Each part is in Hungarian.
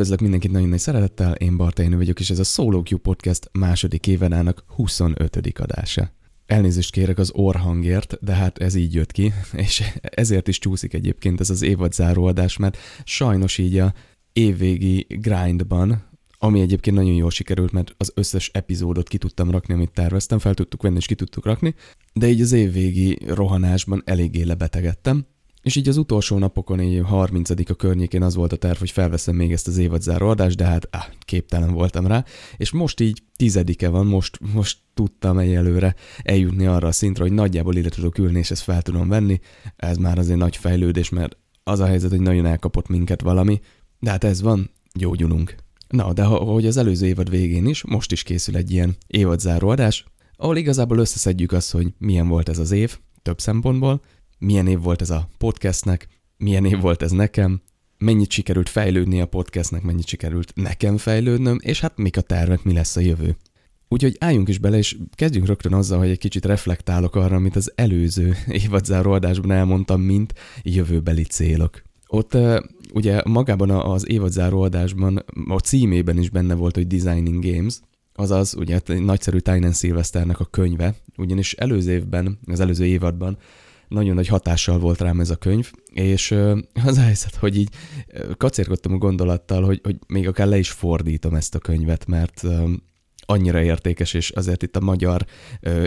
Üdvözlök mindenkit nagyon nagy szeretettel, én Bartányi vagyok, és ez a Solo Q Podcast második évenának 25. adása. Elnézést kérek az orhangért, de hát ez így jött ki, és ezért is csúszik egyébként ez az évad záróadás, mert sajnos így a évvégi grindban, ami egyébként nagyon jól sikerült, mert az összes epizódot ki tudtam rakni, amit terveztem, fel tudtuk venni és ki tudtuk rakni, de így az évvégi rohanásban eléggé lebetegedtem, és így az utolsó napokon, így 30 a környékén az volt a terv, hogy felveszem még ezt az évadzáró adást, de hát áh, képtelen voltam rá, és most így tizedike van, most, most tudtam egyelőre eljutni arra a szintre, hogy nagyjából ide tudok ülni, és ezt fel tudom venni. Ez már azért nagy fejlődés, mert az a helyzet, hogy nagyon elkapott minket valami, de hát ez van, gyógyulunk. Na, de ahogy az előző évad végén is, most is készül egy ilyen évadzáró adás, ahol igazából összeszedjük azt, hogy milyen volt ez az év, több szempontból, milyen év volt ez a podcastnek, milyen év volt ez nekem, mennyit sikerült fejlődni a podcastnek, mennyit sikerült nekem fejlődnöm, és hát mik a tervek, mi lesz a jövő. Úgyhogy álljunk is bele, és kezdjünk rögtön azzal, hogy egy kicsit reflektálok arra, amit az előző évadzáró adásban elmondtam, mint jövőbeli célok. Ott ugye magában az évadzáró adásban, a címében is benne volt, hogy Designing Games, azaz ugye nagyszerű Tynan Sylvesternek a könyve, ugyanis előző évben, az előző évadban nagyon nagy hatással volt rám ez a könyv, és az a helyzet, hogy így kacérkodtam a gondolattal, hogy, hogy még akár le is fordítom ezt a könyvet, mert annyira értékes, és azért itt a magyar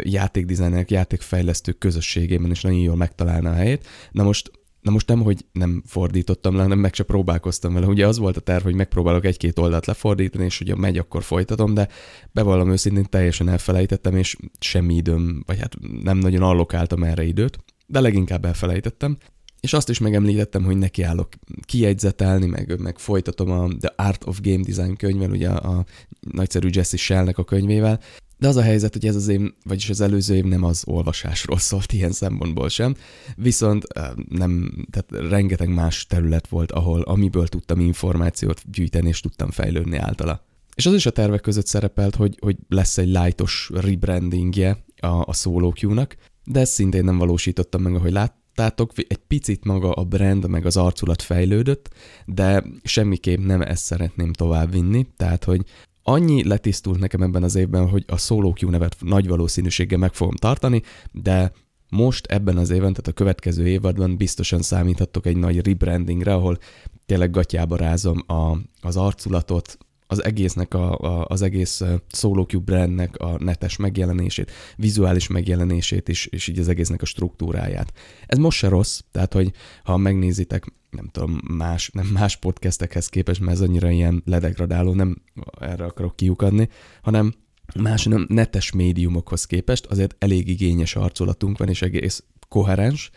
játékdizájnerek, játékfejlesztők közösségében is nagyon jól megtalálna a helyét. Na most Na most nem, hogy nem fordítottam le, hanem meg se próbálkoztam vele. Ugye az volt a terv, hogy megpróbálok egy-két oldalt lefordítani, és ugye megy, akkor folytatom, de bevallom őszintén teljesen elfelejtettem, és semmi időm, vagy hát nem nagyon allokáltam erre időt de leginkább elfelejtettem. És azt is megemlítettem, hogy nekiállok kijegyzetelni, meg, meg folytatom a The Art of Game Design könyvvel, ugye a, a nagyszerű Jesse Shellnek a könyvével, de az a helyzet, hogy ez az év, vagyis az előző év nem az olvasásról szólt ilyen szempontból sem, viszont nem, tehát rengeteg más terület volt, ahol amiből tudtam információt gyűjteni, és tudtam fejlődni általa. És az is a tervek között szerepelt, hogy, hogy lesz egy lightos rebrandingje a, a Solo Q-nak, de ezt szintén nem valósítottam meg, ahogy láttátok, egy picit maga a brand, meg az arculat fejlődött, de semmiképp nem ezt szeretném továbbvinni, tehát hogy annyi letisztult nekem ebben az évben, hogy a Solo Q nevet nagy valószínűséggel meg fogom tartani, de most ebben az évben, tehát a következő évadban biztosan számíthatok egy nagy rebrandingre, ahol tényleg gatyába rázom a, az arculatot, az egésznek, a, a, az egész SoloCube brandnek a netes megjelenését, vizuális megjelenését is, és így az egésznek a struktúráját. Ez most se rossz, tehát hogy ha megnézitek, nem tudom, más, nem más podcastekhez képest, mert ez annyira ilyen ledegradáló, nem erre akarok kiukadni, hanem más nem netes médiumokhoz képest azért elég igényes arculatunk van, és egész koherens,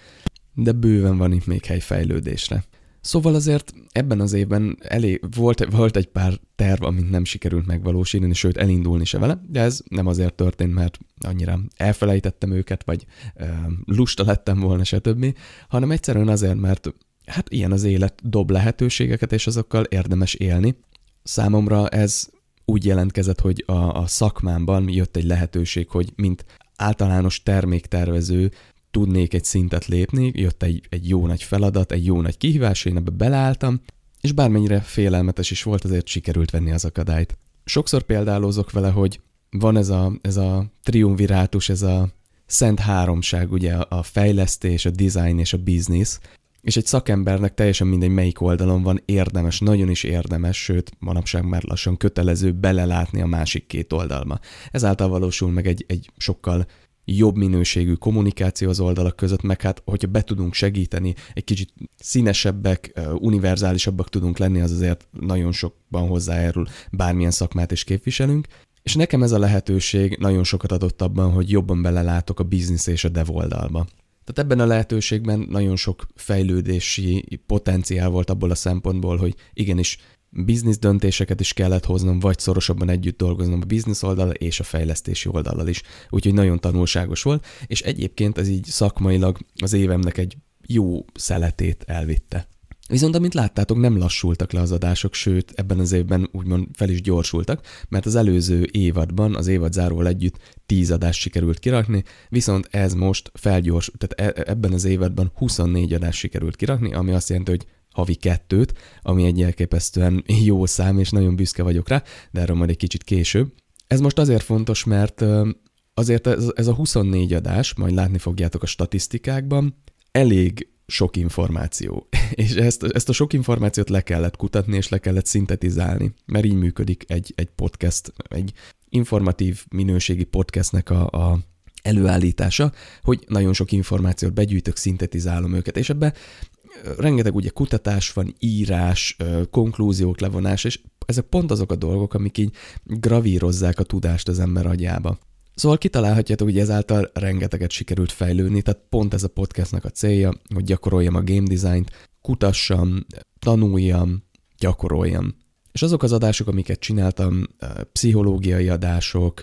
de bőven van itt még hely fejlődésre. Szóval azért ebben az évben elég, volt, volt egy pár terv, amit nem sikerült megvalósítani, sőt elindulni se vele, de ez nem azért történt, mert annyira elfelejtettem őket, vagy e, lusta lettem volna, stb., hanem egyszerűen azért, mert hát ilyen az élet, dob lehetőségeket, és azokkal érdemes élni. Számomra ez úgy jelentkezett, hogy a, a szakmámban jött egy lehetőség, hogy mint általános terméktervező tudnék egy szintet lépni, jött egy, egy jó nagy feladat, egy jó nagy kihívás, én ebbe beleálltam, és bármennyire félelmetes is volt, azért sikerült venni az akadályt. Sokszor példálózok vele, hogy van ez a, ez a triumvirátus, ez a szent háromság, ugye a fejlesztés, a design és a business, és egy szakembernek teljesen mindegy, melyik oldalon van, érdemes, nagyon is érdemes, sőt, manapság már lassan kötelező belelátni a másik két oldalma. Ezáltal valósul meg egy, egy sokkal jobb minőségű kommunikáció az oldalak között, meg hát, hogyha be tudunk segíteni, egy kicsit színesebbek, univerzálisabbak tudunk lenni, az azért nagyon sokban hozzájárul, bármilyen szakmát is képviselünk. És nekem ez a lehetőség nagyon sokat adott abban, hogy jobban belelátok a biznisz és a dev oldalba. Tehát ebben a lehetőségben nagyon sok fejlődési potenciál volt abból a szempontból, hogy igenis biznisz döntéseket is kellett hoznom, vagy szorosabban együtt dolgoznom a biznisz oldal és a fejlesztési oldallal is. Úgyhogy nagyon tanulságos volt, és egyébként ez így szakmailag az évemnek egy jó szeletét elvitte. Viszont amint láttátok, nem lassultak le az adások, sőt, ebben az évben úgymond fel is gyorsultak, mert az előző évadban, az évad záróval együtt 10 adást sikerült kirakni, viszont ez most felgyors, tehát e- ebben az évadban 24 adást sikerült kirakni, ami azt jelenti, hogy havi kettőt, ami egy elképesztően jó szám, és nagyon büszke vagyok rá, de erről majd egy kicsit később. Ez most azért fontos, mert azért ez, a 24 adás, majd látni fogjátok a statisztikákban, elég sok információ. És ezt, ezt a sok információt le kellett kutatni, és le kellett szintetizálni, mert így működik egy, egy podcast, egy informatív minőségi podcastnek a, a előállítása, hogy nagyon sok információt begyűjtök, szintetizálom őket, és ebbe rengeteg ugye kutatás van, írás, konklúziók levonás, és ezek pont azok a dolgok, amik így gravírozzák a tudást az ember agyába. Szóval kitalálhatjátok, hogy ezáltal rengeteget sikerült fejlődni, tehát pont ez a podcastnak a célja, hogy gyakoroljam a game design-t, kutassam, tanuljam, gyakoroljam. És azok az adások, amiket csináltam, pszichológiai adások,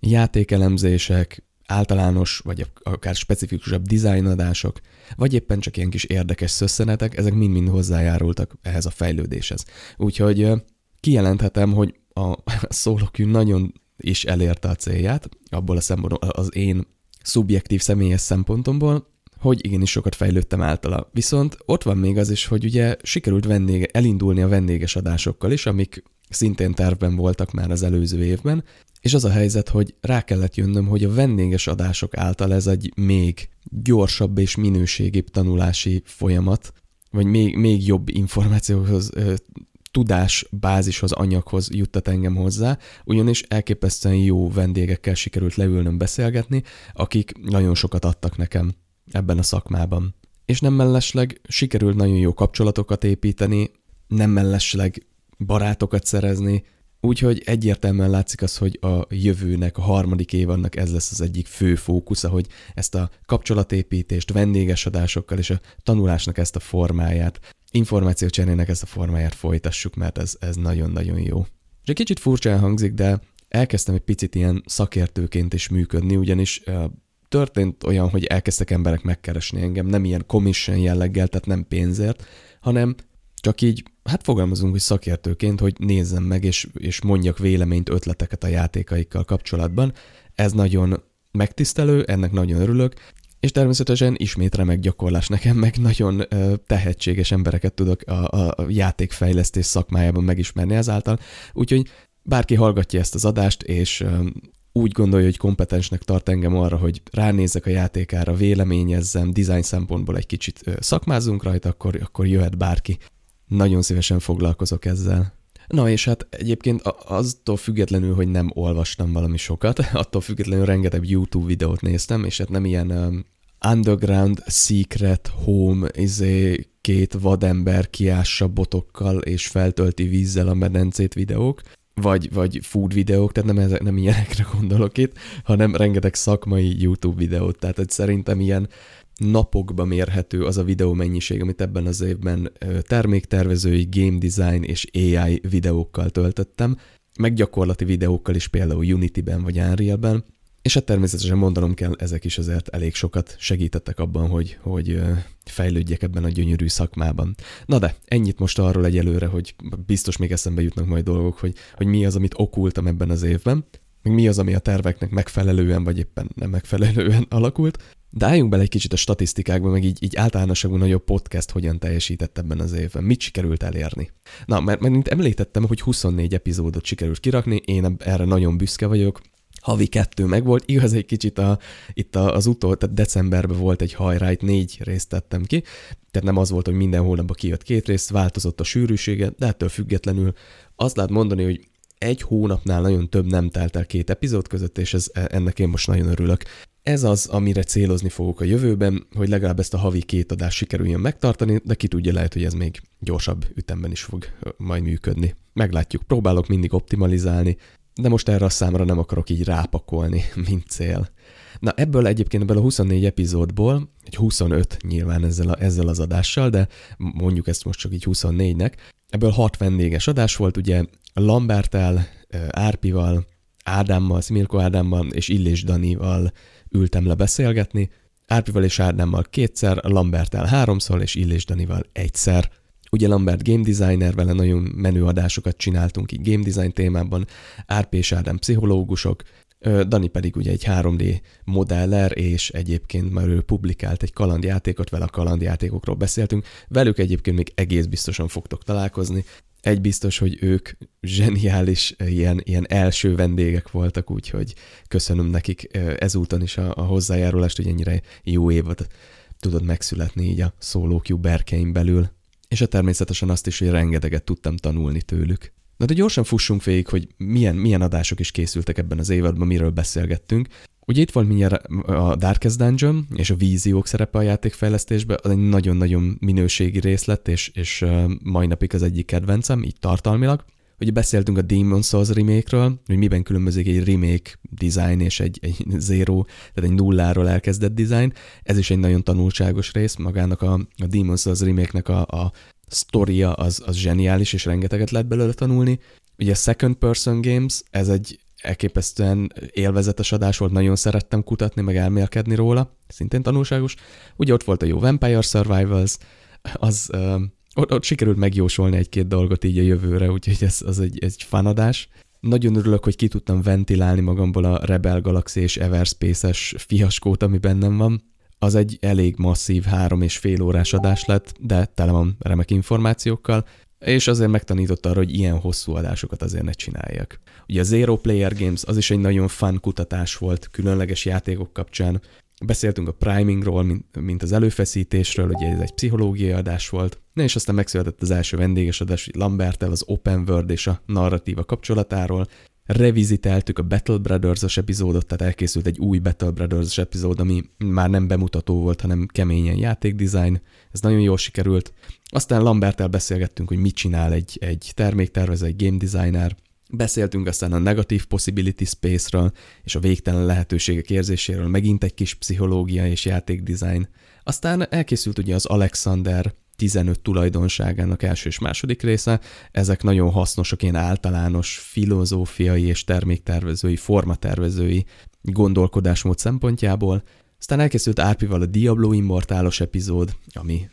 játékelemzések, általános, vagy akár specifikusabb dizájnadások, vagy éppen csak ilyen kis érdekes szösszenetek, ezek mind-mind hozzájárultak ehhez a fejlődéshez. Úgyhogy kijelenthetem, hogy a szólókű nagyon is elérte a célját, abból a szempontból az én szubjektív személyes szempontomból, hogy igenis sokat fejlődtem általa. Viszont ott van még az is, hogy ugye sikerült vendége, elindulni a vendéges adásokkal is, amik szintén tervben voltak már az előző évben, és az a helyzet, hogy rá kellett jönnöm, hogy a vendéges adások által ez egy még gyorsabb és minőségibb tanulási folyamat, vagy még, még jobb információhoz, tudás bázishoz, anyaghoz juttat engem hozzá, ugyanis elképesztően jó vendégekkel sikerült leülnöm beszélgetni, akik nagyon sokat adtak nekem ebben a szakmában. És nem mellesleg sikerült nagyon jó kapcsolatokat építeni, nem mellesleg barátokat szerezni, Úgyhogy egyértelműen látszik az, hogy a jövőnek, a harmadik évannak ez lesz az egyik fő fókusza, hogy ezt a kapcsolatépítést vendéges adásokkal és a tanulásnak ezt a formáját, információcserének ezt a formáját folytassuk, mert ez, ez nagyon-nagyon jó. És egy kicsit furcsán hangzik, de elkezdtem egy picit ilyen szakértőként is működni, ugyanis történt olyan, hogy elkezdtek emberek megkeresni engem, nem ilyen commission jelleggel, tehát nem pénzért, hanem csak így, hát fogalmazunk, hogy szakértőként, hogy nézzem meg, és, és mondjak véleményt, ötleteket a játékaikkal kapcsolatban. Ez nagyon megtisztelő, ennek nagyon örülök, és természetesen ismét remek gyakorlás nekem, meg nagyon ö, tehetséges embereket tudok a, a, játékfejlesztés szakmájában megismerni ezáltal, úgyhogy bárki hallgatja ezt az adást, és ö, úgy gondolja, hogy kompetensnek tart engem arra, hogy ránézzek a játékára, véleményezzem, design szempontból egy kicsit szakmázzunk rajta, akkor, akkor jöhet bárki. Nagyon szívesen foglalkozok ezzel. Na és hát egyébként aztól függetlenül, hogy nem olvastam valami sokat, attól függetlenül rengeteg YouTube videót néztem, és hát nem ilyen um, underground secret home, izé két vadember kiássa botokkal és feltölti vízzel a medencét videók, vagy, vagy food videók, tehát nem, ezek, nem ilyenekre gondolok itt, hanem rengeteg szakmai YouTube videót, tehát hogy szerintem ilyen napokba mérhető az a videó mennyiség, amit ebben az évben terméktervezői, game design és AI videókkal töltöttem, meg gyakorlati videókkal is például Unity-ben vagy Unreal-ben, és hát természetesen mondanom kell, ezek is azért elég sokat segítettek abban, hogy, hogy fejlődjek ebben a gyönyörű szakmában. Na de, ennyit most arról egyelőre, hogy biztos még eszembe jutnak majd dolgok, hogy, hogy mi az, amit okultam ebben az évben, meg mi az, ami a terveknek megfelelően, vagy éppen nem megfelelően alakult. De álljunk bele egy kicsit a statisztikákba, meg így, így általánosságban nagyobb podcast hogyan teljesített ebben az évben. Mit sikerült elérni? Na, mert, mert mint említettem, hogy 24 epizódot sikerült kirakni, én erre nagyon büszke vagyok, havi kettő meg volt, igaz egy kicsit a, itt az utol, tehát decemberben volt egy hajrájt, négy részt tettem ki, tehát nem az volt, hogy minden hónapban kijött két rész, változott a sűrűsége, de ettől függetlenül azt lehet mondani, hogy egy hónapnál nagyon több nem telt el két epizód között, és ez, ennek én most nagyon örülök. Ez az, amire célozni fogok a jövőben, hogy legalább ezt a havi két adást sikerüljön megtartani, de ki tudja, lehet, hogy ez még gyorsabb ütemben is fog majd működni. Meglátjuk, próbálok mindig optimalizálni, de most erre a számra nem akarok így rápakolni, mint cél. Na ebből egyébként ebből a 24 epizódból, egy 25 nyilván ezzel, a, ezzel az adással, de mondjuk ezt most csak így 24-nek, ebből 6 vendéges adás volt, ugye Lambertel, Árpival, Ádámmal, Szmirko Ádámmal és Illés Danival ültem le beszélgetni, Árpival és Ádámmal kétszer, Lambertel háromszor és Illés Danival egyszer. Ugye Lambert game designer, vele nagyon menő adásokat csináltunk így game design témában, Árpi és Ádám pszichológusok, Dani pedig ugye egy 3D modeller, és egyébként már ő publikált egy kalandjátékot, vele a kalandjátékokról beszéltünk. Velük egyébként még egész biztosan fogtok találkozni. Egy biztos, hogy ők zseniális ilyen, ilyen első vendégek voltak, úgyhogy köszönöm nekik ezúton is a, a hozzájárulást, hogy ennyire jó évad tudod megszületni így a Q berkeim belül. És a természetesen azt is, hogy rengeteget tudtam tanulni tőlük. Na de gyorsan fussunk végig, hogy milyen, milyen adások is készültek ebben az évadban, miről beszélgettünk. Ugye itt volt mindjárt a Darkest Dungeon és a víziók szerepe a játékfejlesztésben, az egy nagyon-nagyon minőségi részlet, és, és mai napig az egyik kedvencem, így tartalmilag. Ugye beszéltünk a Demon Souls remake-ről, hogy miben különbözik egy remake design és egy, egy zero, tehát egy nulláról elkezdett design. Ez is egy nagyon tanulságos rész, magának a, a Demon Souls remake-nek a, a sztoria az, az zseniális, és rengeteget lehet belőle tanulni. Ugye a Second Person Games, ez egy elképesztően élvezetes adás volt, nagyon szerettem kutatni, meg elmélkedni róla, szintén tanulságos. Ugye ott volt a jó Vampire Survivals, az, uh, ott, ott sikerült megjósolni egy-két dolgot így a jövőre, úgyhogy ez az egy, egy fanadás. Nagyon örülök, hogy ki tudtam ventilálni magamból a Rebel Galaxy és Everspace-es fiaskót, ami bennem van. Az egy elég masszív három és fél órás adás lett, de tele van remek információkkal, és azért megtanított arra, hogy ilyen hosszú adásokat azért ne csináljak. Ugye a Zero Player Games az is egy nagyon fun kutatás volt különleges játékok kapcsán. Beszéltünk a primingról, mint, mint az előfeszítésről, ugye ez egy pszichológiai adás volt, Na és aztán megszületett az első vendéges adás, Lambertel az Open World és a narratíva kapcsolatáról, reviziteltük a Battle Brothers-os epizódot, tehát elkészült egy új Battle Brothers-os epizód, ami már nem bemutató volt, hanem keményen játékdesign. Ez nagyon jól sikerült. Aztán Lambertel beszélgettünk, hogy mit csinál egy, egy terméktervező, egy game designer. Beszéltünk aztán a Negative Possibility Space-ről és a végtelen lehetőségek érzéséről, megint egy kis pszichológia és játékdesign. Aztán elkészült ugye az Alexander 15 tulajdonságának első és második része. Ezek nagyon hasznosak, ilyen általános filozófiai és terméktervezői, formatervezői gondolkodásmód szempontjából. Aztán elkészült Árpival a Diablo Immortálos epizód, ami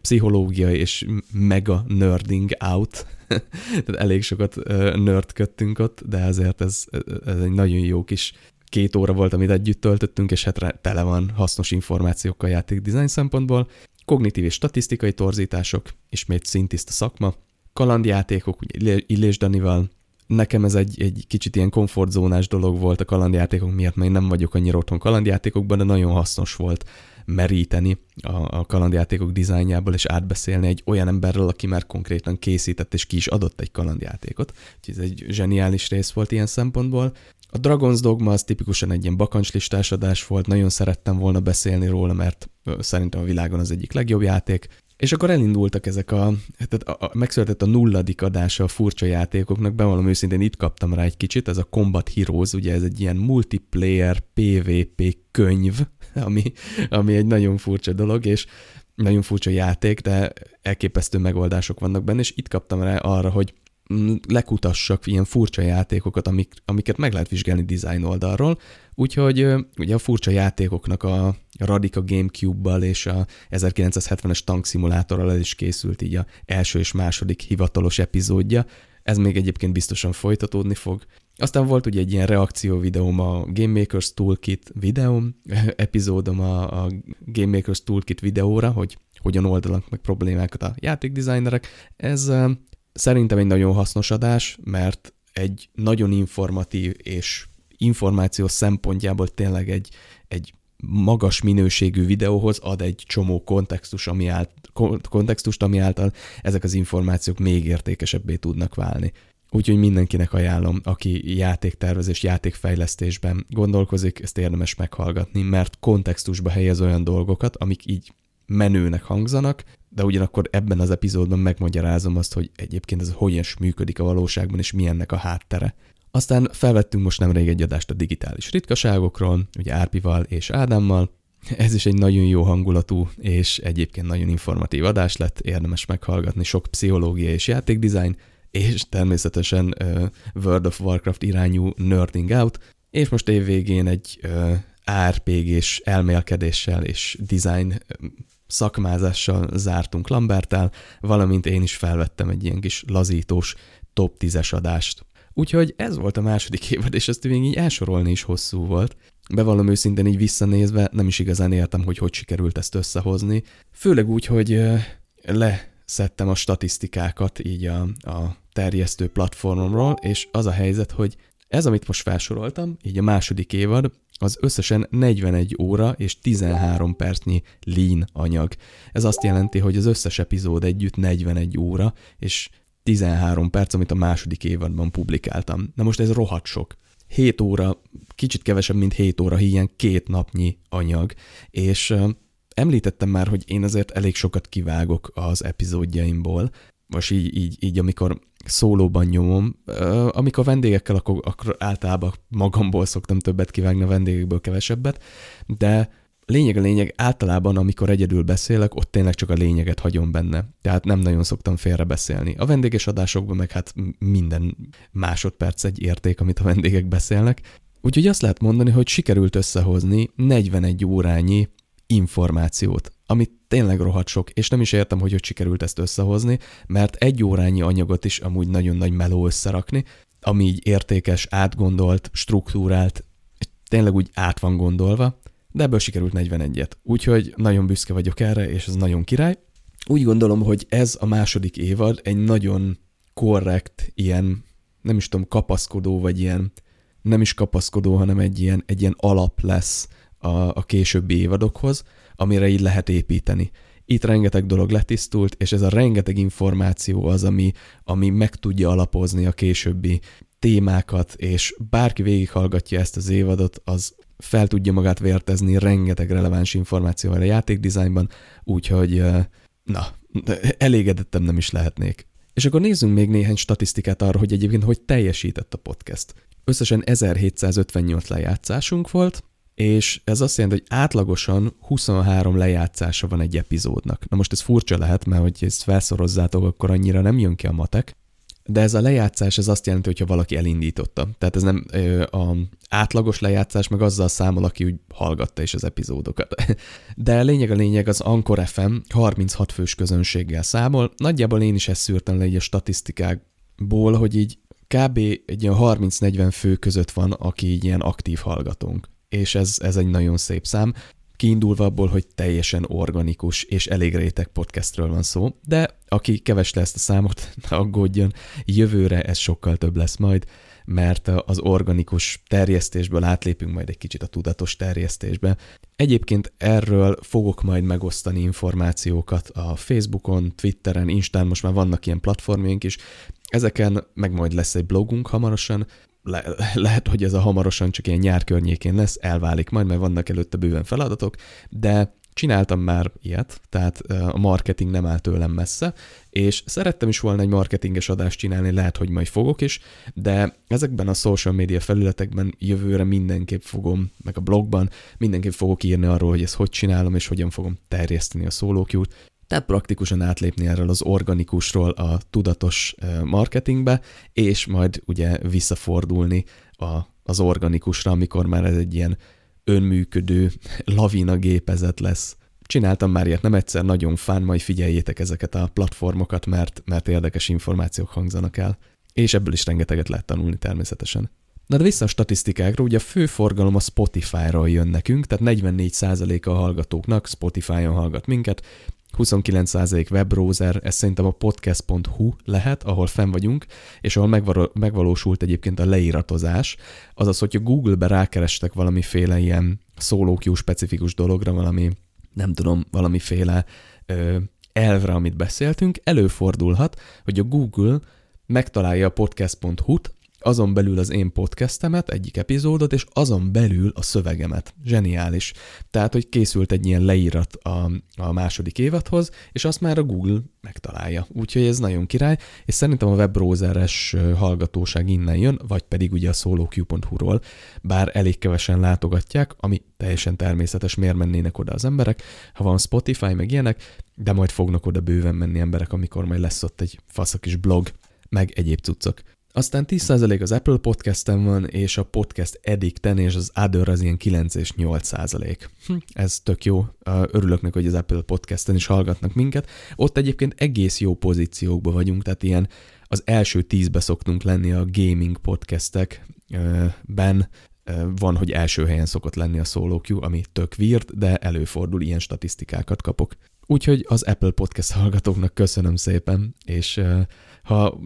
pszichológia és mega nerding out. Tehát elég sokat nerdködtünk ott, de ezért ez, ez egy nagyon jó kis két óra volt, amit együtt töltöttünk, és hát tele van hasznos információkkal játék design szempontból. Kognitív és statisztikai torzítások, ismét szintiszta szakma, kalandjátékok, ugye Illés Danival, nekem ez egy, egy kicsit ilyen komfortzónás dolog volt a kalandjátékok miatt, mert én nem vagyok annyira otthon kalandjátékokban, de nagyon hasznos volt meríteni a, a kalandjátékok dizájnjából, és átbeszélni egy olyan emberről, aki már konkrétan készített, és ki is adott egy kalandjátékot. Úgyhogy ez egy zseniális rész volt ilyen szempontból. A Dragon's Dogma az tipikusan egy ilyen bakancslistás adás volt, nagyon szerettem volna beszélni róla, mert szerintem a világon az egyik legjobb játék. És akkor elindultak ezek a, tehát a, a, megszületett a nulladik adása a furcsa játékoknak, bevallom őszintén itt kaptam rá egy kicsit, ez a Combat Heroes, ugye ez egy ilyen multiplayer PvP könyv, ami, ami egy nagyon furcsa dolog, és nagyon furcsa játék, de elképesztő megoldások vannak benne, és itt kaptam rá arra, hogy lekutassak ilyen furcsa játékokat, amik, amiket meg lehet vizsgálni design oldalról, úgyhogy ugye a furcsa játékoknak a Radica Gamecube-bal és a 1970-es tankszimulátorral is készült így a első és második hivatalos epizódja, ez még egyébként biztosan folytatódni fog. Aztán volt ugye egy ilyen reakció videóm a Game Makers Toolkit videóm, epizódom a, a Game Makers Toolkit videóra, hogy hogyan oldanak meg problémákat a játékdesignerek. Ez Szerintem egy nagyon hasznos adás, mert egy nagyon informatív és információ szempontjából tényleg egy, egy magas minőségű videóhoz ad egy csomó kontextus, ami ált, kontextust, ami által ezek az információk még értékesebbé tudnak válni. Úgyhogy mindenkinek ajánlom, aki játéktervezés, játékfejlesztésben gondolkozik, ezt érdemes meghallgatni, mert kontextusba helyez olyan dolgokat, amik így menőnek hangzanak, de ugyanakkor ebben az epizódban megmagyarázom azt, hogy egyébként ez hogyan is működik a valóságban, és milyennek a háttere. Aztán felvettünk most nemrég egy adást a digitális ritkaságokról, ugye Árpival és Ádámmal. Ez is egy nagyon jó hangulatú és egyébként nagyon informatív adás lett, érdemes meghallgatni, sok pszichológia és játékdesign, és természetesen uh, World of Warcraft irányú Nerding Out, és most évvégén egy uh, ARPG-s elmélkedéssel és design szakmázással zártunk Lambertel, valamint én is felvettem egy ilyen kis lazítós top 10-es adást Úgyhogy ez volt a második évad, és ezt még így elsorolni is hosszú volt. Bevallom őszintén így visszanézve, nem is igazán értem, hogy hogy sikerült ezt összehozni. Főleg úgy, hogy leszettem a statisztikákat így a, a terjesztő platformomról, és az a helyzet, hogy ez, amit most felsoroltam, így a második évad, az összesen 41 óra és 13 percnyi lean anyag. Ez azt jelenti, hogy az összes epizód együtt 41 óra és 13 perc, amit a második évadban publikáltam. Na most ez rohadt sok. 7 óra, kicsit kevesebb, mint 7 óra, ilyen két napnyi anyag, és említettem már, hogy én azért elég sokat kivágok az epizódjaimból, most így, így, így amikor szólóban nyomom. Amikor vendégekkel, akkor, akkor általában magamból szoktam többet kivágni, a vendégekből kevesebbet, de lényeg a lényeg, általában amikor egyedül beszélek, ott tényleg csak a lényeget hagyom benne. Tehát nem nagyon szoktam félre beszélni. A vendéges adásokban meg hát minden másodperc egy érték, amit a vendégek beszélnek. Úgyhogy azt lehet mondani, hogy sikerült összehozni 41 órányi információt, amit tényleg rohadt sok, és nem is értem, hogy hogy sikerült ezt összehozni, mert egy órányi anyagot is amúgy nagyon nagy meló összerakni, ami így értékes, átgondolt, struktúrált, tényleg úgy át van gondolva, de ebből sikerült 41-et. Úgyhogy nagyon büszke vagyok erre, és ez nagyon király. Úgy gondolom, hogy ez a második évad egy nagyon korrekt, ilyen, nem is tudom, kapaszkodó, vagy ilyen, nem is kapaszkodó, hanem egy ilyen, egy ilyen alap lesz a, a későbbi évadokhoz, amire így lehet építeni. Itt rengeteg dolog letisztult, és ez a rengeteg információ az, ami, ami meg tudja alapozni a későbbi témákat, és bárki végighallgatja ezt az évadot, az fel tudja magát vértezni rengeteg releváns információval a játékdizájnban, úgyhogy na, elégedettem nem is lehetnék. És akkor nézzünk még néhány statisztikát arra, hogy egyébként hogy teljesített a podcast. Összesen 1758 lejátszásunk volt, és ez azt jelenti, hogy átlagosan 23 lejátszása van egy epizódnak. Na most ez furcsa lehet, mert hogy ezt felszorozzátok, akkor annyira nem jön ki a matek, de ez a lejátszás, ez azt jelenti, hogyha valaki elindította. Tehát ez nem a átlagos lejátszás, meg azzal számol, aki úgy hallgatta is az epizódokat. De lényeg a lényeg, az Anchor FM 36 fős közönséggel számol. Nagyjából én is ezt szűrtem le így a statisztikákból, hogy így kb. egy ilyen 30-40 fő között van, aki így ilyen aktív hallgatónk és ez, ez egy nagyon szép szám, kiindulva abból, hogy teljesen organikus és elég réteg podcastről van szó, de aki keves le ezt a számot, ne aggódjon, jövőre ez sokkal több lesz majd, mert az organikus terjesztésből átlépünk majd egy kicsit a tudatos terjesztésbe. Egyébként erről fogok majd megosztani információkat a Facebookon, Twitteren, Instán, most már vannak ilyen platformjaink is, ezeken meg majd lesz egy blogunk hamarosan, le, lehet, hogy ez a hamarosan csak ilyen nyár környékén lesz, elválik majd, mert vannak előtte bőven feladatok, de csináltam már ilyet, tehát a marketing nem áll tőlem messze, és szerettem is volna egy marketinges adást csinálni, lehet, hogy majd fogok is, de ezekben a social media felületekben jövőre mindenképp fogom, meg a blogban mindenképp fogok írni arról, hogy ezt hogy csinálom, és hogyan fogom terjeszteni a szólókjút, tehát praktikusan átlépni erről az organikusról a tudatos marketingbe, és majd ugye visszafordulni a, az organikusra, amikor már ez egy ilyen önműködő lavina gépezet lesz. Csináltam már ilyet nem egyszer, nagyon fán, majd figyeljétek ezeket a platformokat, mert, mert érdekes információk hangzanak el. És ebből is rengeteget lehet tanulni természetesen. Na de vissza a statisztikákra, ugye a fő forgalom a Spotify-ról jön nekünk, tehát 44% a hallgatóknak Spotify-on hallgat minket, 29% webbrowser, ez szerintem a podcast.hu lehet, ahol fenn vagyunk, és ahol megvalósult egyébként a leiratozás, azaz, hogyha Google-be rákerestek valamiféle ilyen szólókjú specifikus dologra, valami, nem tudom, valamiféle ö, elvre, amit beszéltünk, előfordulhat, hogy a Google megtalálja a podcast.hu-t, azon belül az én podcastemet, egyik epizódot, és azon belül a szövegemet. Zseniális. Tehát, hogy készült egy ilyen leírat a, a második évadhoz, és azt már a Google megtalálja. Úgyhogy ez nagyon király, és szerintem a webbrowseres hallgatóság innen jön, vagy pedig ugye a soloq.hu-ról, bár elég kevesen látogatják, ami teljesen természetes, miért mennének oda az emberek, ha van Spotify, meg ilyenek, de majd fognak oda bőven menni emberek, amikor majd lesz ott egy faszak is blog, meg egyéb cuccok. Aztán 10% az Apple Podcast-en van, és a Podcast Addicten, és az Other az ilyen 9 és 8%. Hm, ez tök jó. Örülök neki, hogy az Apple Podcast-en is hallgatnak minket. Ott egyébként egész jó pozíciókban vagyunk, tehát ilyen az első tízbe szoktunk lenni a gaming podcastekben, van, hogy első helyen szokott lenni a Q, ami tök weird, de előfordul, ilyen statisztikákat kapok. Úgyhogy az Apple Podcast hallgatóknak köszönöm szépen, és ha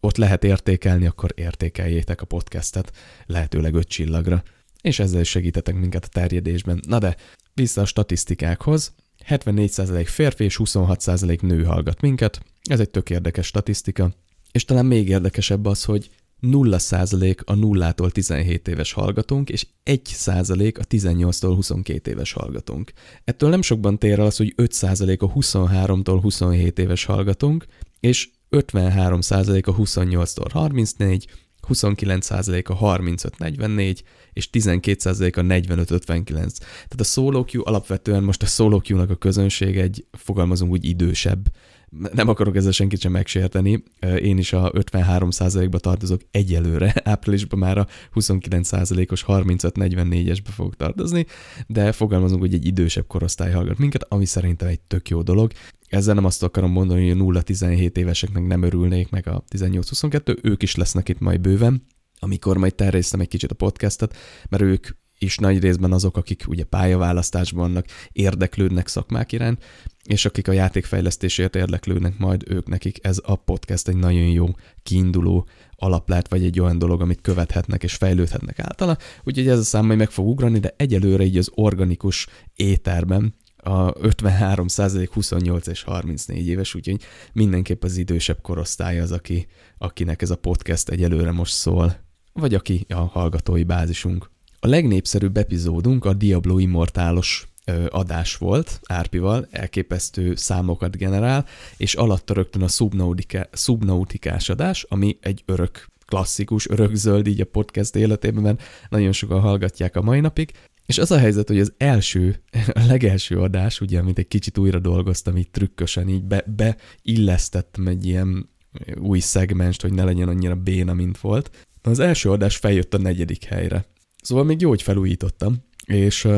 ott lehet értékelni, akkor értékeljétek a podcastet, lehetőleg öt csillagra, és ezzel is segítetek minket a terjedésben. Na de, vissza a statisztikákhoz. 74% férfi és 26% nő hallgat minket. Ez egy tök érdekes statisztika. És talán még érdekesebb az, hogy 0% a 0-tól 17 éves hallgatónk, és 1% a 18-tól 22 éves hallgatónk. Ettől nem sokban tér el az, hogy 5% a 23-tól 27 éves hallgatónk, és 53% a 28-tól 34, 29% a 35-44, és 12% a 45-59. Tehát a solo queue alapvetően most a solo queue-nak a közönség egy, fogalmazunk úgy, idősebb nem akarok ezzel senkit sem megsérteni, én is a 53%-ba tartozok egyelőre, áprilisban már a 29%-os 35-44-esbe fogok tartozni, de fogalmazunk, hogy egy idősebb korosztály hallgat minket, ami szerintem egy tök jó dolog. Ezzel nem azt akarom mondani, hogy a 0-17 éveseknek nem örülnék, meg a 18-22, ők is lesznek itt majd bőven, amikor majd terjesztem egy kicsit a podcastet, mert ők is nagy részben azok, akik ugye pályaválasztásban vannak, érdeklődnek szakmák iránt, és akik a játékfejlesztésért érdeklődnek majd, ők nekik ez a podcast egy nagyon jó kiinduló alaplát, vagy egy olyan dolog, amit követhetnek és fejlődhetnek általa. Úgyhogy ez a szám majd meg fog ugrani, de egyelőre így az organikus éterben a 53 28 és 34 éves, úgyhogy mindenképp az idősebb korosztály az, aki, akinek ez a podcast egyelőre most szól, vagy aki a hallgatói bázisunk. A legnépszerűbb epizódunk a Diablo Immortálos adás volt Árpival, elképesztő számokat generál, és alatta rögtön a Subnautica, Subnautikás adás, ami egy örök klasszikus, örökzöld így a podcast életében, mert nagyon sokan hallgatják a mai napig, és az a helyzet, hogy az első, a legelső adás, ugye, amit egy kicsit újra dolgoztam, így trükkösen, így be, beillesztettem egy ilyen új szegmenst, hogy ne legyen annyira béna, mint volt. Az első adás feljött a negyedik helyre. Szóval még jó, hogy felújítottam, és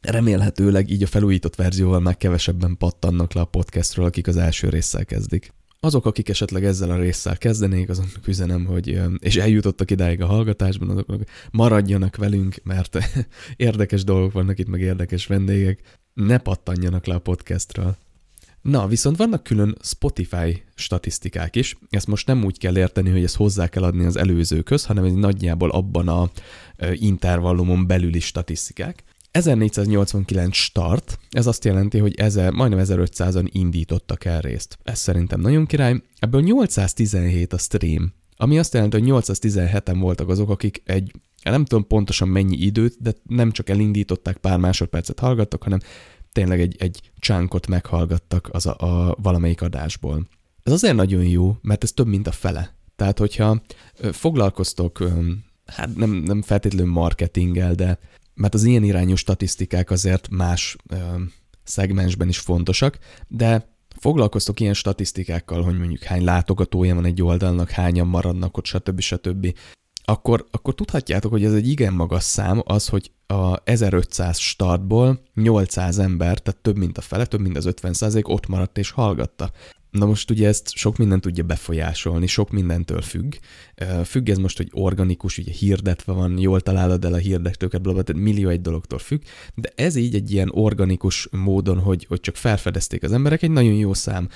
remélhetőleg így a felújított verzióval már kevesebben pattannak le a podcastról, akik az első résszel kezdik. Azok, akik esetleg ezzel a résszel kezdenék, azoknak üzenem, hogy, és eljutottak idáig a hallgatásban, azoknak maradjanak velünk, mert érdekes dolgok vannak itt, meg érdekes vendégek. Ne pattanjanak le a podcastről. Na, viszont vannak külön Spotify statisztikák is. Ezt most nem úgy kell érteni, hogy ezt hozzá kell adni az előzőköz, hanem egy nagyjából abban a intervallumon belüli statisztikák. 1489 start, ez azt jelenti, hogy ezer, majdnem 1500-an indítottak el részt. Ez szerintem nagyon király. Ebből 817 a stream, ami azt jelenti, hogy 817-en voltak azok, akik egy, nem tudom pontosan mennyi időt, de nem csak elindították, pár másodpercet hallgattak, hanem tényleg egy, egy csánkot meghallgattak az a, a valamelyik adásból. Ez azért nagyon jó, mert ez több, mint a fele. Tehát, hogyha foglalkoztok, hát nem, nem feltétlenül marketinggel, de mert az ilyen irányú statisztikák azért más ö, szegmensben is fontosak, de foglalkoztok ilyen statisztikákkal, hogy mondjuk hány látogatója van egy oldalnak, hányan maradnak ott, stb. stb., akkor, akkor tudhatjátok, hogy ez egy igen magas szám az, hogy a 1500 startból 800 ember, tehát több mint a fele, több mint az 50 ott maradt és hallgatta. Na most ugye ezt sok minden tudja befolyásolni, sok mindentől függ. Függ ez most, hogy organikus, ugye hirdetve van, jól találod el a hirdetőket, blablabla, tehát millió egy dologtól függ, de ez így egy ilyen organikus módon, hogy, hogy csak felfedezték az emberek, egy nagyon jó szám.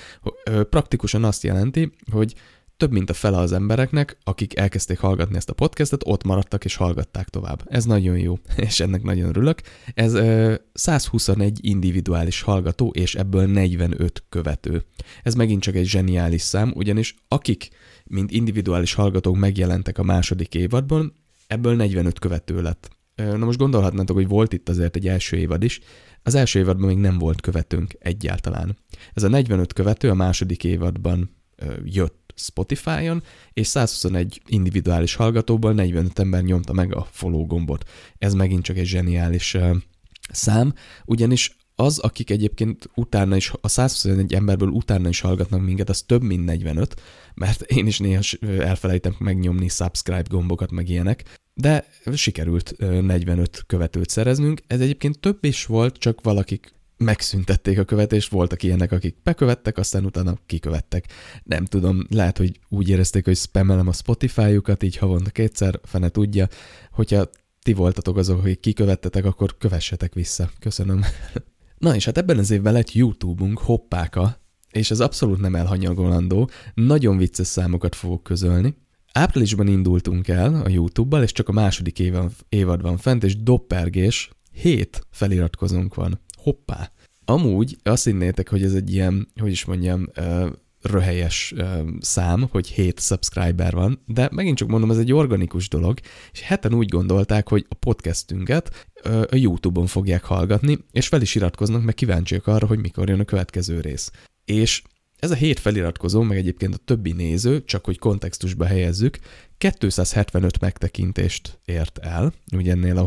Praktikusan azt jelenti, hogy több mint a fele az embereknek, akik elkezdték hallgatni ezt a podcastet, ott maradtak és hallgatták tovább. Ez nagyon jó, és ennek nagyon örülök. Ez ö, 121 individuális hallgató, és ebből 45 követő. Ez megint csak egy zseniális szám, ugyanis akik, mint individuális hallgatók megjelentek a második évadban, ebből 45 követő lett. Na most gondolhatnátok, hogy volt itt azért egy első évad is, az első évadban még nem volt követőnk egyáltalán. Ez a 45 követő a második évadban jött Spotify-on, és 121 individuális hallgatóból 45 ember nyomta meg a follow gombot. Ez megint csak egy zseniális szám, ugyanis az, akik egyébként utána is, a 121 emberből utána is hallgatnak minket, az több, mint 45, mert én is néha elfelejtem megnyomni subscribe gombokat, meg ilyenek, de sikerült 45 követőt szereznünk. Ez egyébként több is volt, csak valakik megszüntették a követést, voltak ilyenek, akik bekövettek, aztán utána kikövettek. Nem tudom, lehet, hogy úgy érezték, hogy spamelem a Spotify-jukat, így havonta kétszer, fene tudja, hogyha ti voltatok azok, hogy kikövettetek, akkor kövessetek vissza. Köszönöm. Na és hát ebben az évben lett YouTube-unk, hoppáka, és ez abszolút nem elhanyagolandó, nagyon vicces számokat fogok közölni. Áprilisban indultunk el a YouTube-bal, és csak a második évad van fent, és doppergés, hét feliratkozónk van. Hoppá! Amúgy azt hinnétek, hogy ez egy ilyen, hogy is mondjam, röhelyes szám, hogy 7 subscriber van, de megint csak mondom, ez egy organikus dolog, és heten úgy gondolták, hogy a podcastünket a YouTube-on fogják hallgatni, és fel is iratkoznak, meg kíváncsiak arra, hogy mikor jön a következő rész. És ez a hét feliratkozó, meg egyébként a többi néző, csak hogy kontextusba helyezzük, 275 megtekintést ért el, ugye ennél a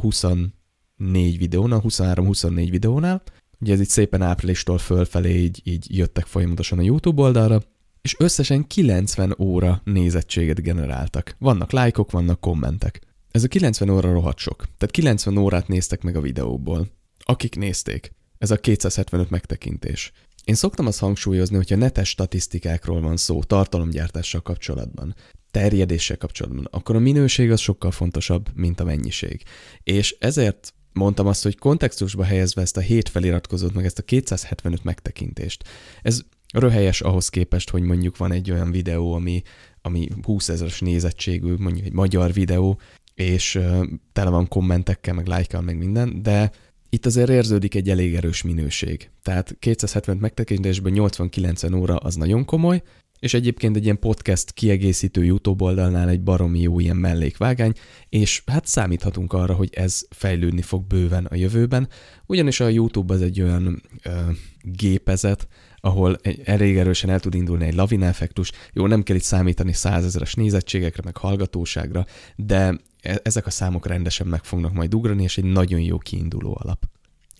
24 videónál, 23-24 videónál, Ugye ez itt szépen áprilistól fölfelé így, így jöttek folyamatosan a YouTube oldalra, és összesen 90 óra nézettséget generáltak. Vannak lájkok, vannak kommentek. Ez a 90 óra rohadt sok. Tehát 90 órát néztek meg a videóból. Akik nézték. Ez a 275 megtekintés. Én szoktam azt hangsúlyozni, hogyha netes statisztikákról van szó, tartalomgyártással kapcsolatban, terjedéssel kapcsolatban, akkor a minőség az sokkal fontosabb, mint a mennyiség. És ezért mondtam azt, hogy kontextusba helyezve ezt a hét feliratkozót, meg ezt a 275 megtekintést. Ez röhelyes ahhoz képest, hogy mondjuk van egy olyan videó, ami, ami 20 ezeres nézettségű, mondjuk egy magyar videó, és tele van kommentekkel, meg lájkkal, meg minden, de itt azért érződik egy elég erős minőség. Tehát 270 megtekintésben 80-90 óra az nagyon komoly, és egyébként egy ilyen podcast kiegészítő YouTube oldalnál egy baromi jó ilyen mellékvágány, és hát számíthatunk arra, hogy ez fejlődni fog bőven a jövőben, ugyanis a YouTube az egy olyan ö, gépezet, ahol egy, elég erősen el tud indulni egy lavina effektus. Jó, nem kell itt számítani százezeres nézettségekre, meg hallgatóságra, de e, ezek a számok rendesen meg fognak majd ugrani, és egy nagyon jó kiinduló alap.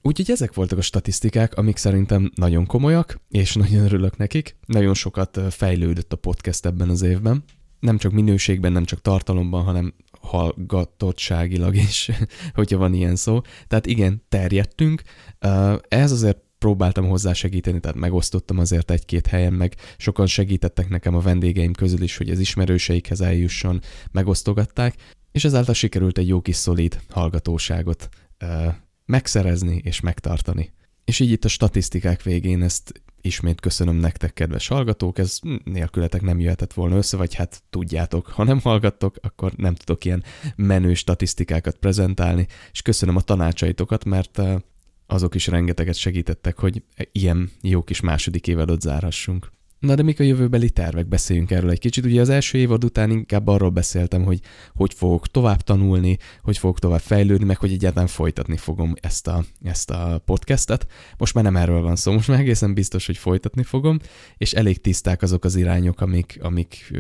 Úgyhogy ezek voltak a statisztikák, amik szerintem nagyon komolyak, és nagyon örülök nekik. Nagyon sokat fejlődött a podcast ebben az évben. Nem csak minőségben, nem csak tartalomban, hanem hallgatottságilag is, hogyha van ilyen szó. Tehát igen, terjedtünk. Ehhez azért próbáltam hozzá segíteni, tehát megosztottam azért egy-két helyen, meg sokan segítettek nekem a vendégeim közül is, hogy az ismerőseikhez eljusson, megosztogatták, és ezáltal sikerült egy jó kis szolid hallgatóságot megszerezni és megtartani. És így itt a statisztikák végén ezt ismét köszönöm nektek, kedves hallgatók, ez nélkületek nem jöhetett volna össze, vagy hát tudjátok, ha nem hallgattok, akkor nem tudok ilyen menő statisztikákat prezentálni, és köszönöm a tanácsaitokat, mert eh, azok is rengeteget segítettek, hogy ilyen jó kis második évadot zárhassunk. Na de mik a jövőbeli tervek? Beszéljünk erről egy kicsit. Ugye az első évad után inkább arról beszéltem, hogy hogy fogok tovább tanulni, hogy fogok tovább fejlődni, meg hogy egyáltalán folytatni fogom ezt a, ezt a podcastet. Most már nem erről van szó, most már egészen biztos, hogy folytatni fogom, és elég tiszták azok az irányok, amik, amik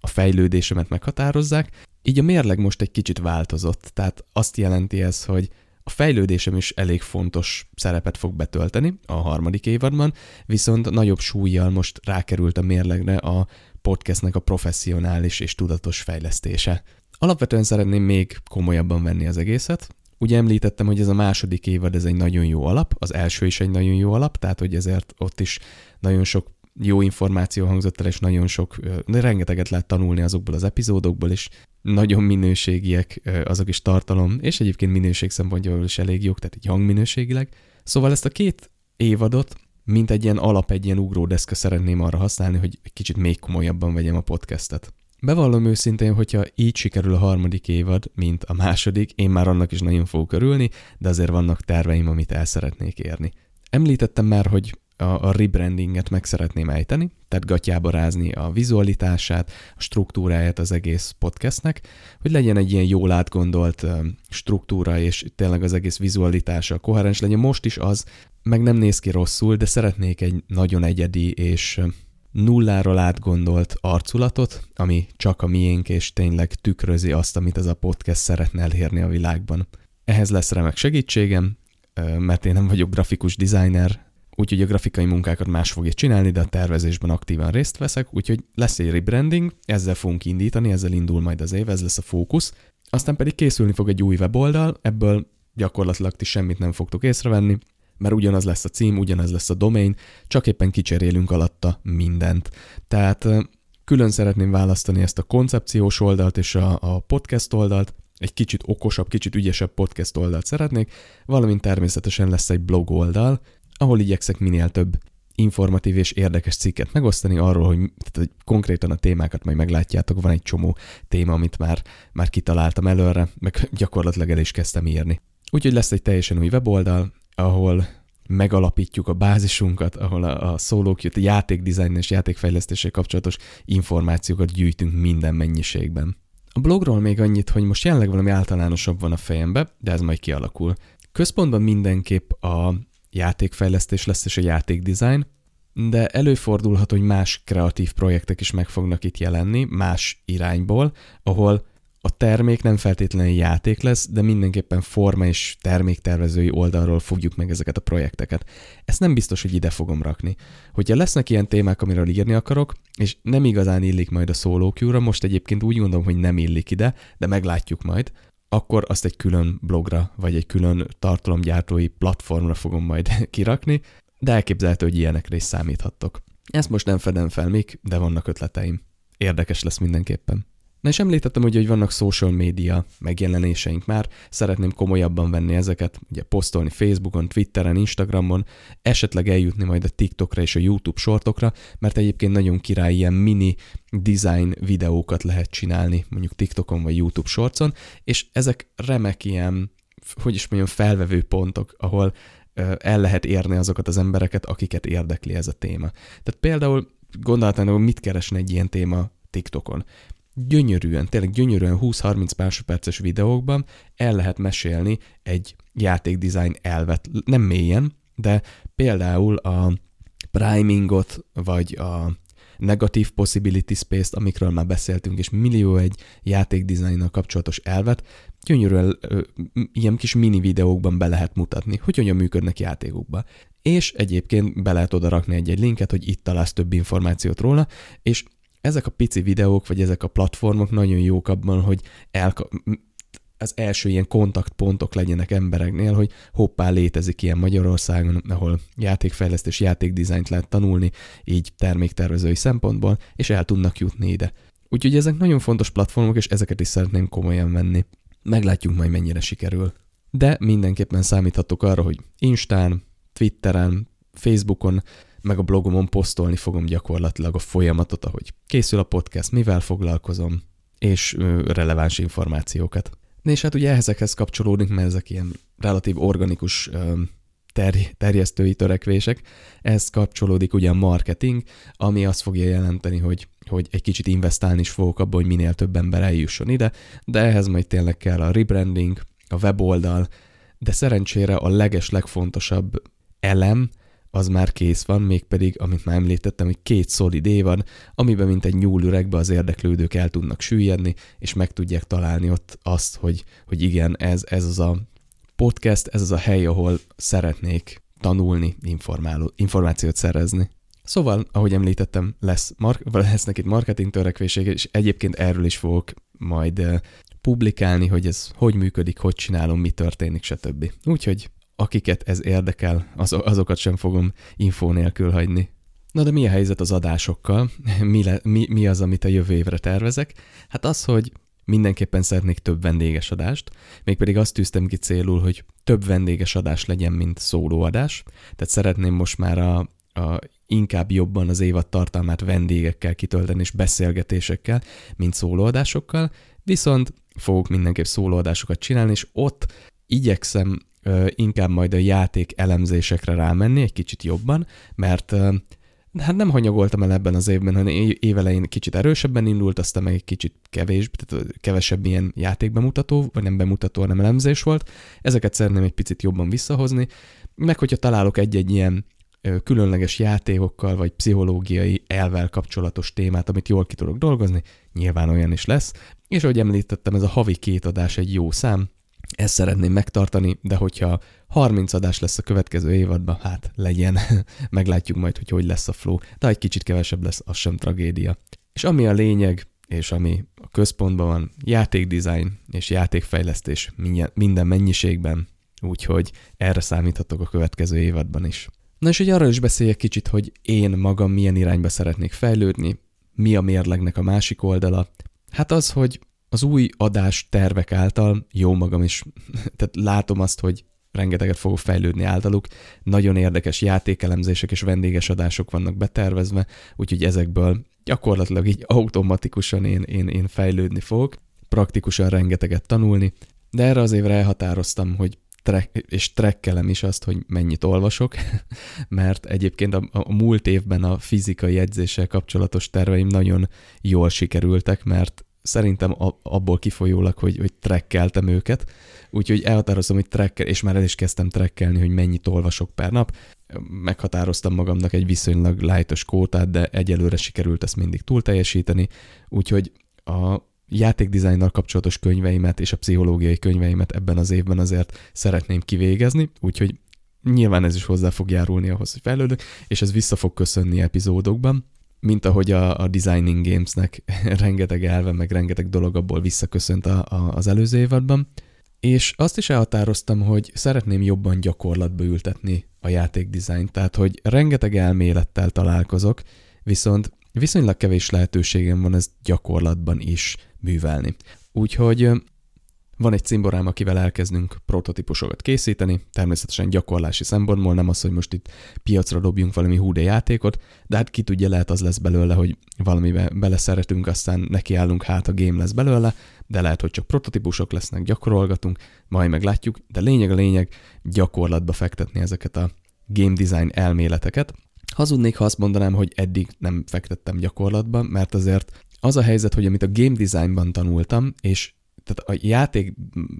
a fejlődésemet meghatározzák. Így a mérleg most egy kicsit változott, tehát azt jelenti ez, hogy a fejlődésem is elég fontos szerepet fog betölteni a harmadik évadban, viszont nagyobb súlyjal most rákerült a mérlegre a podcastnek a professzionális és tudatos fejlesztése. Alapvetően szeretném még komolyabban venni az egészet. Ugye említettem, hogy ez a második évad ez egy nagyon jó alap, az első is egy nagyon jó alap, tehát hogy ezért ott is nagyon sok jó információ hangzott el, és nagyon sok, de rengeteget lehet tanulni azokból az epizódokból, és nagyon minőségiek azok is tartalom, és egyébként minőség szempontjából is elég jók, tehát egy hangminőségileg. Szóval ezt a két évadot, mint egy ilyen alap, egy ilyen ugródeszka szeretném arra használni, hogy kicsit még komolyabban vegyem a podcastet. Bevallom őszintén, hogyha így sikerül a harmadik évad, mint a második, én már annak is nagyon fogok örülni, de azért vannak terveim, amit el szeretnék érni. Említettem már, hogy a, a rebrandinget meg szeretném ejteni, tehát gatyába rázni a vizualitását, a struktúráját az egész podcastnek, hogy legyen egy ilyen jól átgondolt struktúra, és tényleg az egész vizualitása koherens legyen. Most is az, meg nem néz ki rosszul, de szeretnék egy nagyon egyedi és nulláról átgondolt arculatot, ami csak a miénk, és tényleg tükrözi azt, amit ez a podcast szeretne elérni a világban. Ehhez lesz remek segítségem, mert én nem vagyok grafikus designer, úgyhogy a grafikai munkákat más fogja csinálni, de a tervezésben aktívan részt veszek, úgyhogy lesz egy rebranding, ezzel fogunk indítani, ezzel indul majd az év, ez lesz a fókusz. Aztán pedig készülni fog egy új weboldal, ebből gyakorlatilag ti semmit nem fogtok észrevenni, mert ugyanaz lesz a cím, ugyanaz lesz a domain, csak éppen kicserélünk alatta mindent. Tehát külön szeretném választani ezt a koncepciós oldalt és a, a podcast oldalt, egy kicsit okosabb, kicsit ügyesebb podcast oldalt szeretnék, valamint természetesen lesz egy blog oldal, ahol igyekszek minél több informatív és érdekes cikket megosztani arról, hogy, tehát, hogy konkrétan a témákat majd meglátjátok, van egy csomó téma, amit már, már kitaláltam előre, meg gyakorlatilag el is kezdtem írni. Úgyhogy lesz egy teljesen új weboldal, ahol megalapítjuk a bázisunkat, ahol a, a szólók jött, a játékdizájn és játékfejlesztéssel kapcsolatos információkat gyűjtünk minden mennyiségben. A blogról még annyit, hogy most jelenleg valami általánosabb van a fejembe, de ez majd kialakul. Központban mindenképp a játékfejlesztés lesz és a játékdesign, de előfordulhat, hogy más kreatív projektek is meg fognak itt jelenni, más irányból, ahol a termék nem feltétlenül játék lesz, de mindenképpen forma és terméktervezői oldalról fogjuk meg ezeket a projekteket. Ezt nem biztos, hogy ide fogom rakni. Hogyha lesznek ilyen témák, amiről írni akarok, és nem igazán illik majd a szólókjúra, most egyébként úgy gondolom, hogy nem illik ide, de meglátjuk majd, akkor azt egy külön blogra, vagy egy külön tartalomgyártói platformra fogom majd kirakni, de elképzelhető, hogy ilyenekre is számíthattok. Ezt most nem fedem fel még, de vannak ötleteim. Érdekes lesz mindenképpen. Na és említettem ugye, hogy vannak social media megjelenéseink már, szeretném komolyabban venni ezeket, ugye posztolni Facebookon, Twitteren, Instagramon, esetleg eljutni majd a TikTokra és a YouTube sortokra, mert egyébként nagyon király ilyen mini design videókat lehet csinálni, mondjuk TikTokon vagy YouTube shortson, és ezek remek ilyen, hogy is mondjam, felvevő pontok, ahol el lehet érni azokat az embereket, akiket érdekli ez a téma. Tehát például gondolhatnám, hogy mit keresne egy ilyen téma TikTokon gyönyörűen, tényleg gyönyörűen 20-30 másodperces videókban el lehet mesélni egy játékdesign elvet, nem mélyen, de például a primingot, vagy a negatív possibility space-t, amikről már beszéltünk, és millió egy játékdizájnnal kapcsolatos elvet, gyönyörűen ö, ilyen kis mini videókban be lehet mutatni, hogy hogyan működnek játékokban. És egyébként be lehet oda rakni egy-egy linket, hogy itt találsz több információt róla, és ezek a pici videók, vagy ezek a platformok nagyon jók abban, hogy elka- az első ilyen kontaktpontok legyenek embereknél, hogy hoppá, létezik ilyen Magyarországon, ahol játékfejlesztés, játékdizájnt lehet tanulni, így terméktervezői szempontból, és el tudnak jutni ide. Úgyhogy ezek nagyon fontos platformok, és ezeket is szeretném komolyan venni. Meglátjuk majd mennyire sikerül. De mindenképpen számíthatok arra, hogy Instán, Twitteren, Facebookon meg a blogomon posztolni fogom gyakorlatilag a folyamatot, ahogy készül a podcast, mivel foglalkozom, és releváns információkat. És hát ugye ezekhez kapcsolódik, mert ezek ilyen relatív organikus ter- terjesztői törekvések, ehhez kapcsolódik ugye a marketing, ami azt fogja jelenteni, hogy, hogy egy kicsit investálni is fogok abba, hogy minél több ember eljusson ide, de ehhez majd tényleg kell a rebranding, a weboldal, de szerencsére a leges legfontosabb elem, az már kész van, mégpedig, amit már említettem, hogy két szolid van, amiben mint egy nyúlüregbe az érdeklődők el tudnak süllyedni, és meg tudják találni ott azt, hogy, hogy igen, ez, ez az a podcast, ez az a hely, ahol szeretnék tanulni, informáló, információt szerezni. Szóval, ahogy említettem, lesz mar- lesznek itt marketing törekvések, és egyébként erről is fogok majd uh, publikálni, hogy ez hogy működik, hogy csinálom, mi történik, stb. Úgyhogy akiket ez érdekel, az, azokat sem fogom infó nélkül hagyni. Na de mi a helyzet az adásokkal? Mi, le, mi, mi az, amit a jövő évre tervezek? Hát az, hogy mindenképpen szeretnék több vendéges adást, mégpedig azt tűztem ki célul, hogy több vendéges adás legyen, mint szólóadás. Tehát szeretném most már a, a inkább jobban az évad tartalmát vendégekkel kitölteni és beszélgetésekkel, mint szólóadásokkal, viszont fogok mindenképp szólóadásokat csinálni, és ott igyekszem inkább majd a játék elemzésekre rámenni egy kicsit jobban, mert hát nem hanyagoltam el ebben az évben, hanem évelején kicsit erősebben indult, aztán meg egy kicsit kevés, tehát kevesebb ilyen játékbemutató, vagy nem bemutató, hanem elemzés volt. Ezeket szeretném egy picit jobban visszahozni, meg hogyha találok egy-egy ilyen különleges játékokkal, vagy pszichológiai elvel kapcsolatos témát, amit jól ki tudok dolgozni, nyilván olyan is lesz. És ahogy említettem, ez a havi két adás egy jó szám, ezt szeretném megtartani, de hogyha 30 adás lesz a következő évadban, hát legyen, meglátjuk majd, hogy hogy lesz a flow, de egy kicsit kevesebb lesz, az sem tragédia. És ami a lényeg, és ami a központban van, játékdesign és játékfejlesztés minden mennyiségben, úgyhogy erre számíthatok a következő évadban is. Na és hogy arról is beszéljek kicsit, hogy én magam milyen irányba szeretnék fejlődni, mi a mérlegnek a másik oldala. Hát az, hogy az új adás tervek által, jó magam is, tehát látom azt, hogy rengeteget fogok fejlődni általuk, nagyon érdekes játékelemzések és vendéges adások vannak betervezve, úgyhogy ezekből gyakorlatilag így automatikusan én, én, én fejlődni fogok, praktikusan rengeteget tanulni, de erre az évre elhatároztam, hogy trek, és trekkelem is azt, hogy mennyit olvasok, mert egyébként a, a múlt évben a fizikai edzéssel kapcsolatos terveim nagyon jól sikerültek, mert szerintem abból kifolyólag, hogy, hogy trekkeltem őket, úgyhogy elhatároztam, hogy trekkel, és már el is kezdtem trekkelni, hogy mennyit olvasok per nap. Meghatároztam magamnak egy viszonylag lájtos kótát, de egyelőre sikerült ezt mindig túl teljesíteni, úgyhogy a játékdizájnnal kapcsolatos könyveimet és a pszichológiai könyveimet ebben az évben azért szeretném kivégezni, úgyhogy nyilván ez is hozzá fog járulni ahhoz, hogy fejlődök, és ez vissza fog köszönni epizódokban, mint ahogy a, a Designing Gamesnek rengeteg elve, meg rengeteg dolog abból visszaköszönt a, a, az előző évadban. És azt is elhatároztam, hogy szeretném jobban gyakorlatba ültetni a játékdizájnt, tehát hogy rengeteg elmélettel találkozok, viszont viszonylag kevés lehetőségem van ezt gyakorlatban is művelni. Úgyhogy van egy cimborám, akivel elkezdünk prototípusokat készíteni, természetesen gyakorlási szempontból, nem az, hogy most itt piacra dobjunk valami húde játékot, de hát ki tudja, lehet az lesz belőle, hogy valamibe beleszeretünk, aztán nekiállunk, hát a game lesz belőle, de lehet, hogy csak prototípusok lesznek, gyakorolgatunk, majd meglátjuk, de lényeg a lényeg gyakorlatba fektetni ezeket a game design elméleteket. Hazudnék, ha azt mondanám, hogy eddig nem fektettem gyakorlatba, mert azért az a helyzet, hogy amit a game designban tanultam, és tehát a játék,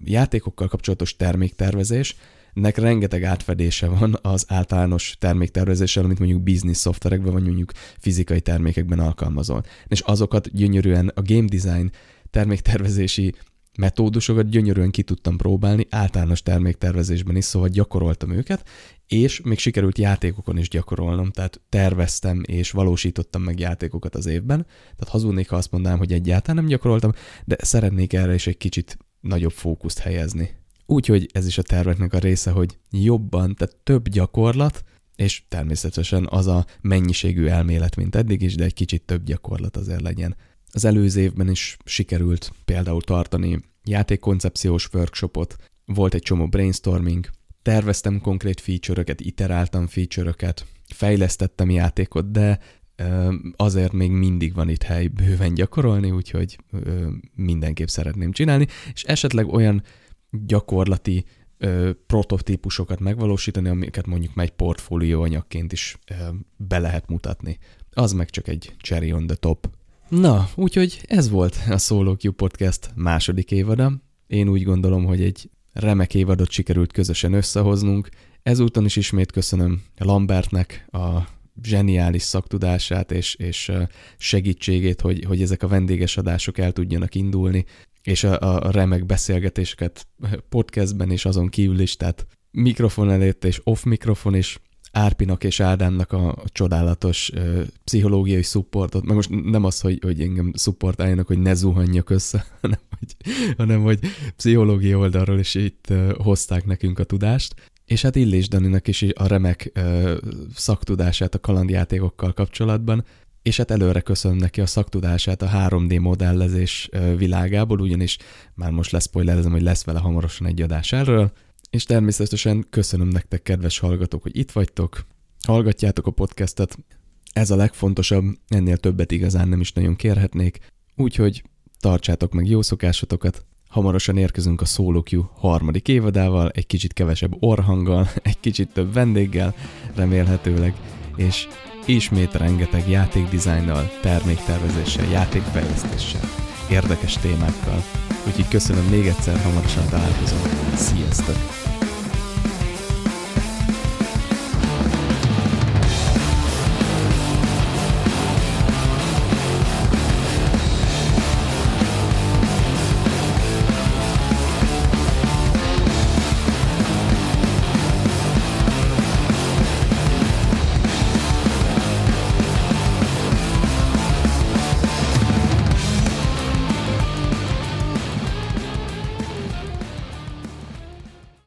játékokkal kapcsolatos terméktervezés, nek rengeteg átfedése van az általános terméktervezéssel, amit mondjuk business szoftverekben, vagy mondjuk fizikai termékekben alkalmazol. És azokat gyönyörűen a game design terméktervezési metódusokat gyönyörűen ki tudtam próbálni, általános terméktervezésben is, szóval gyakoroltam őket, és még sikerült játékokon is gyakorolnom, tehát terveztem és valósítottam meg játékokat az évben, tehát hazudnék, ha azt mondanám, hogy egyáltalán nem gyakoroltam, de szeretnék erre is egy kicsit nagyobb fókuszt helyezni. Úgyhogy ez is a terveknek a része, hogy jobban, tehát több gyakorlat, és természetesen az a mennyiségű elmélet, mint eddig is, de egy kicsit több gyakorlat azért legyen. Az előző évben is sikerült például tartani játékkoncepciós workshopot, volt egy csomó brainstorming, terveztem konkrét feature-öket, iteráltam feature-öket, fejlesztettem játékot, de azért még mindig van itt hely bőven gyakorolni, úgyhogy mindenképp szeretném csinálni, és esetleg olyan gyakorlati prototípusokat megvalósítani, amiket mondjuk egy portfólió anyagként is be lehet mutatni. Az meg csak egy cherry on the top. Na, úgyhogy ez volt a Solo Q Podcast második évada. Én úgy gondolom, hogy egy remek évadot sikerült közösen összehoznunk. Ezúton is ismét köszönöm Lambertnek a zseniális szaktudását és, és segítségét, hogy, hogy ezek a vendéges adások el tudjanak indulni, és a, a remek beszélgetéseket podcastben és azon kívül is, tehát mikrofon előtt és off mikrofon is Árpinak és Ádámnak a, csodálatos ö, pszichológiai szupportot, meg most nem az, hogy, hogy engem szupportáljanak, hogy ne zuhanjak össze, hanem hogy, hanem hogy pszichológiai oldalról is itt ö, hozták nekünk a tudást, és hát Illés Daninak is a remek ö, szaktudását a kalandjátékokkal kapcsolatban, és hát előre köszönöm neki a szaktudását a 3D modellezés világából, ugyanis már most leszpoilerezem, hogy lesz vele hamarosan egy adás erről, és természetesen köszönöm nektek, kedves hallgatók, hogy itt vagytok, hallgatjátok a podcastet. Ez a legfontosabb, ennél többet igazán nem is nagyon kérhetnék, úgyhogy tartsátok meg jó szokásotokat. Hamarosan érkezünk a Q harmadik évadával, egy kicsit kevesebb orhanggal, egy kicsit több vendéggel, remélhetőleg, és ismét rengeteg játékdizájnnal, terméktervezéssel, játékfejlesztéssel, érdekes témákkal. Úgyhogy köszönöm még egyszer, hamarosan találkozunk. Sziasztok!